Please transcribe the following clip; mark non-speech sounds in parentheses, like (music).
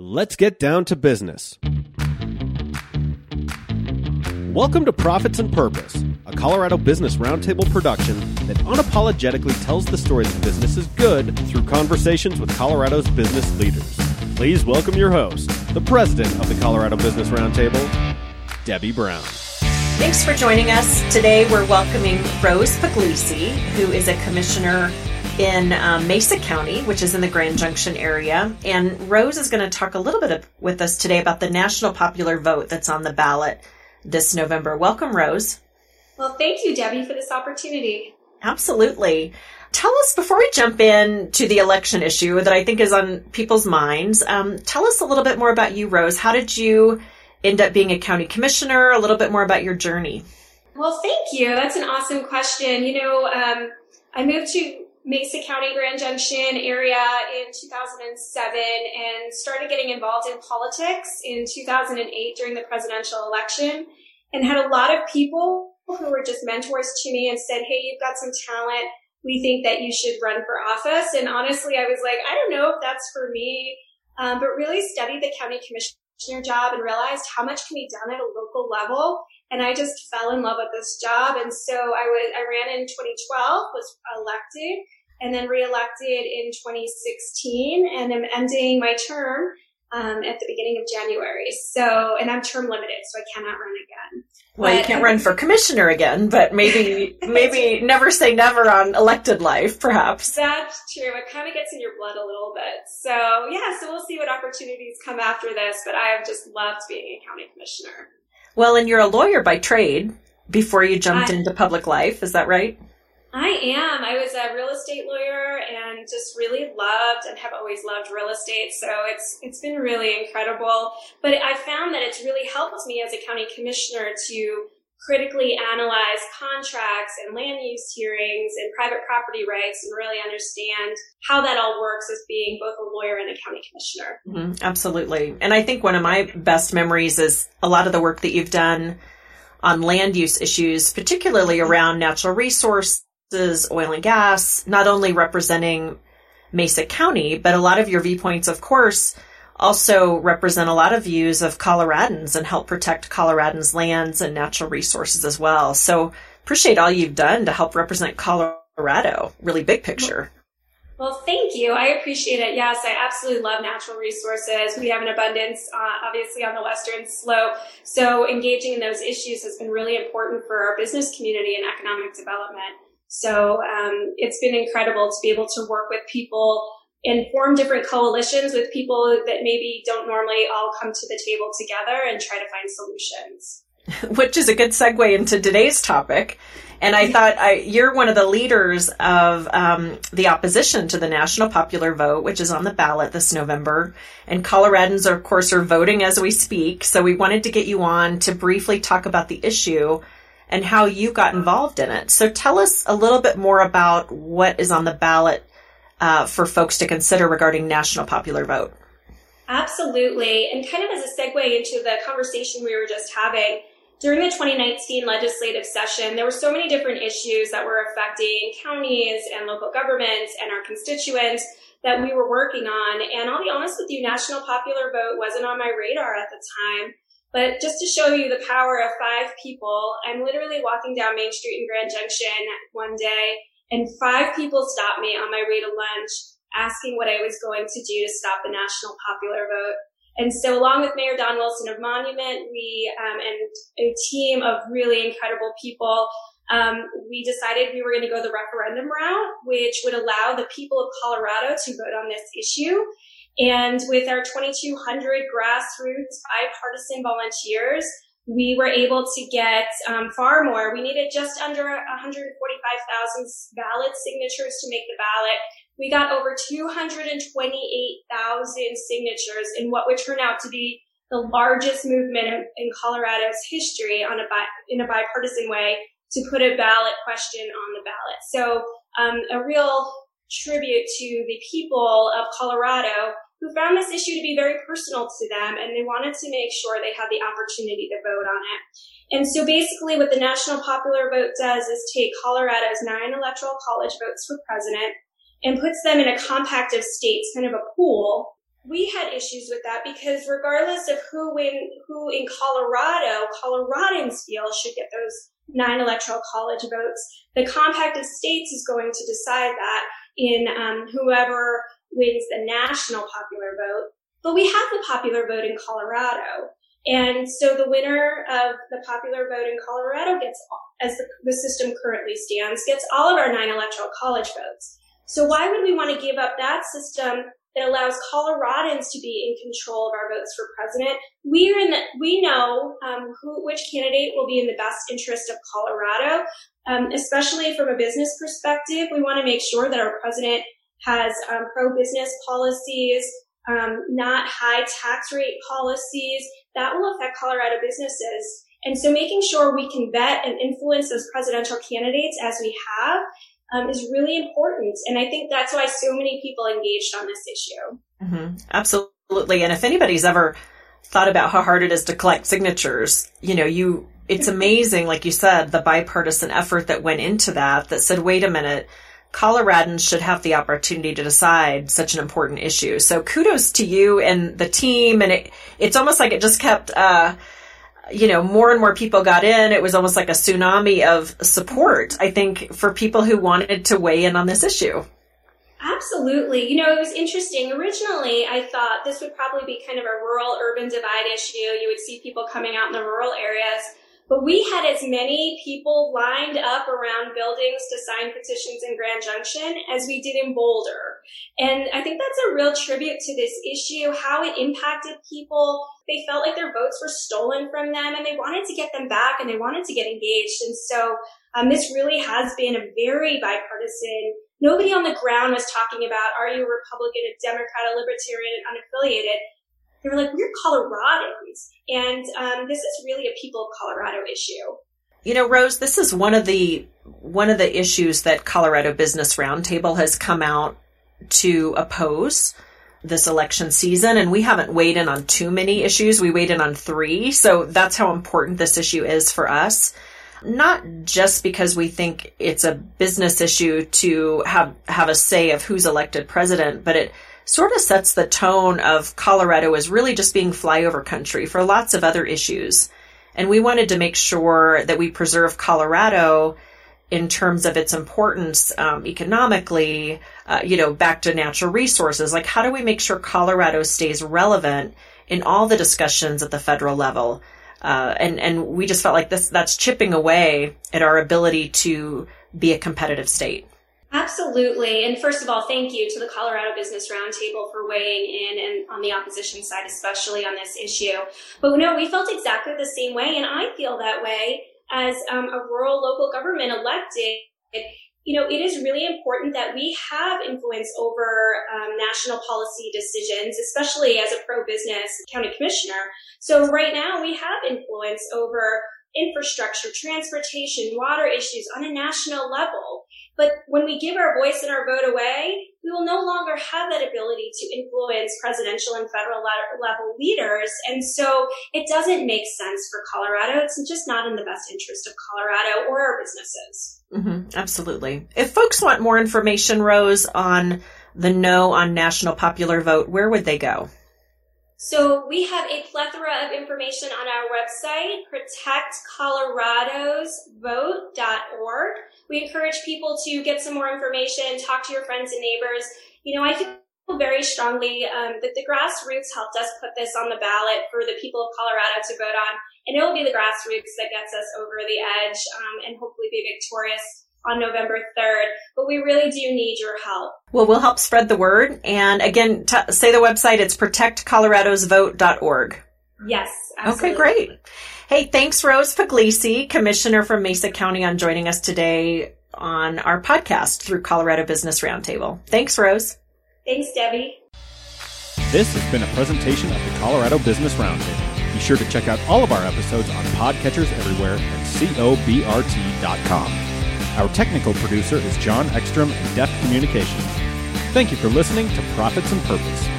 Let's get down to business. Welcome to Profits and Purpose, a Colorado Business Roundtable production that unapologetically tells the story that business is good through conversations with Colorado's business leaders. Please welcome your host, the president of the Colorado Business Roundtable, Debbie Brown. Thanks for joining us. Today we're welcoming Rose Pugliese, who is a commissioner in um, Mesa County, which is in the Grand Junction area. And Rose is going to talk a little bit of, with us today about the national popular vote that's on the ballot this November. Welcome, Rose. Well, thank you, Debbie, for this opportunity. Absolutely. Tell us before we jump in to the election issue that I think is on people's minds. Um, tell us a little bit more about you, Rose. How did you end up being a county commissioner? A little bit more about your journey. Well, thank you. That's an awesome question. You know, um, I moved to Mesa County Grand Junction area in 2007 and started getting involved in politics in 2008 during the presidential election and had a lot of people who were just mentors to me and said, Hey, you've got some talent. We think that you should run for office. And honestly, I was like, I don't know if that's for me. Um, but really studied the county commissioner job and realized how much can be done at a local level. And I just fell in love with this job. And so I was, I ran in 2012, was elected and then reelected in 2016 and I'm ending my term um, at the beginning of January. So, and I'm term limited, so I cannot run again. Well, but, you can't run for commissioner again, but maybe, (laughs) maybe never say never on elected life, perhaps. That's true. It kind of gets in your blood a little bit. So, yeah, so we'll see what opportunities come after this, but I have just loved being a county commissioner. Well, and you're a lawyer by trade before you jumped I, into public life. Is that right? I am. I was a real estate lawyer and just really loved and have always loved real estate. So it's it's been really incredible. But I found that it's really helped me as a county commissioner to critically analyze contracts and land use hearings and private property rights and really understand how that all works as being both a lawyer and a county commissioner. Mm-hmm, absolutely. And I think one of my best memories is a lot of the work that you've done on land use issues, particularly around natural resource is oil and gas, not only representing Mesa County, but a lot of your viewpoints, of course, also represent a lot of views of Coloradans and help protect Coloradans' lands and natural resources as well. So appreciate all you've done to help represent Colorado, really big picture. Well, thank you. I appreciate it. Yes, I absolutely love natural resources. We have an abundance, uh, obviously, on the Western Slope. So engaging in those issues has been really important for our business community and economic development. So um, it's been incredible to be able to work with people and form different coalitions with people that maybe don't normally all come to the table together and try to find solutions. (laughs) Which is a good segue into today's topic. And I thought I, you're one of the leaders of um, the opposition to the national popular vote, which is on the ballot this November. And Coloradans, are, of course, are voting as we speak. So we wanted to get you on to briefly talk about the issue and how you got involved in it. So tell us a little bit more about what is on the ballot uh, for folks to consider regarding national popular vote. Absolutely. And kind of as a segue into the conversation we were just having, during the 2019 legislative session, there were so many different issues that were affecting counties and local governments and our constituents that we were working on. And I'll be honest with you, national popular vote wasn't on my radar at the time. But just to show you the power of five people, I'm literally walking down Main Street in Grand Junction one day and five people stopped me on my way to lunch asking what I was going to do to stop the national popular vote. And so along with Mayor Don Wilson of Monument, we, um, and a team of really incredible people, um, we decided we were going to go the referendum route, which would allow the people of Colorado to vote on this issue. And with our 2,200 grassroots bipartisan volunteers, we were able to get um, far more. We needed just under 145,000 ballot signatures to make the ballot. We got over 228,000 signatures in what would turn out to be the largest movement in, in Colorado's history on a bi- in a bipartisan way to put a ballot question on the ballot. So um, a real tribute to the people of Colorado who found this issue to be very personal to them and they wanted to make sure they had the opportunity to vote on it. And so basically what the national popular vote does is take Colorado's nine electoral college votes for president and puts them in a compact of states, kind of a pool, we had issues with that because regardless of who win, who in Colorado, Coloradans feel should get those nine electoral college votes, the compact of states is going to decide that in um, whoever wins the national popular vote. But we have the popular vote in Colorado. And so the winner of the popular vote in Colorado gets, as the, the system currently stands, gets all of our nine electoral college votes. So why would we want to give up that system that allows Coloradans to be in control of our votes for president? We are in the, we know um, who, which candidate will be in the best interest of Colorado, um, especially from a business perspective. We want to make sure that our president has um, pro-business policies, um, not high tax rate policies that will affect Colorado businesses. And so making sure we can vet and influence those presidential candidates as we have um, is really important. And I think that's why so many people engaged on this issue. Mm-hmm. Absolutely. And if anybody's ever thought about how hard it is to collect signatures, you know, you, it's (laughs) amazing, like you said, the bipartisan effort that went into that, that said, wait a minute, Coloradans should have the opportunity to decide such an important issue. So kudos to you and the team. And it, it's almost like it just kept, uh, you know, more and more people got in. It was almost like a tsunami of support, I think, for people who wanted to weigh in on this issue. Absolutely. You know, it was interesting. Originally, I thought this would probably be kind of a rural urban divide issue. You would see people coming out in the rural areas. But we had as many people lined up around buildings to sign petitions in Grand Junction as we did in Boulder. And I think that's a real tribute to this issue, how it impacted people. They felt like their votes were stolen from them and they wanted to get them back and they wanted to get engaged. And so um, this really has been a very bipartisan. Nobody on the ground was talking about, are you a Republican, a Democrat, a Libertarian, and unaffiliated? They were like, we're Coloradans. And um, this is really a people of Colorado issue. You know, Rose, this is one of the one of the issues that Colorado Business Roundtable has come out to oppose this election season, and we haven't weighed in on too many issues. We weighed in on three, so that's how important this issue is for us. Not just because we think it's a business issue to have have a say of who's elected president, but it sort of sets the tone of Colorado as really just being flyover country for lots of other issues. And we wanted to make sure that we preserve Colorado in terms of its importance um, economically, uh, you know, back to natural resources. Like, how do we make sure Colorado stays relevant in all the discussions at the federal level? Uh, and and we just felt like this that's chipping away at our ability to be a competitive state. Absolutely. And first of all, thank you to the Colorado Business Roundtable for weighing in and on the opposition side, especially on this issue. But no, we felt exactly the same way. And I feel that way as um, a rural local government elected. You know, it is really important that we have influence over um, national policy decisions, especially as a pro-business county commissioner. So right now we have influence over infrastructure, transportation, water issues on a national level. But when we give our voice and our vote away, we will no longer have that ability to influence presidential and federal level leaders. And so it doesn't make sense for Colorado. It's just not in the best interest of Colorado or our businesses. Mm-hmm, absolutely. If folks want more information, Rose, on the no on national popular vote, where would they go? So we have a plethora of information on our website, protectcoloradosvote.org. We encourage people to get some more information, talk to your friends and neighbors. You know, I feel very strongly um, that the grassroots helped us put this on the ballot for the people of Colorado to vote on, and it will be the grassroots that gets us over the edge um, and hopefully be victorious on November 3rd, but we really do need your help. Well, we'll help spread the word. And again, t- say the website, it's protectcoloradosvote.org. Yes, absolutely. Okay, great. Hey, thanks, Rose Pugliese, Commissioner from Mesa County, on joining us today on our podcast through Colorado Business Roundtable. Thanks, Rose. Thanks, Debbie. This has been a presentation of the Colorado Business Roundtable. Be sure to check out all of our episodes on podcatchers everywhere at cobrt.com. Our technical producer is John Ekstrom in Deft Communications. Thank you for listening to Profits and Purpose.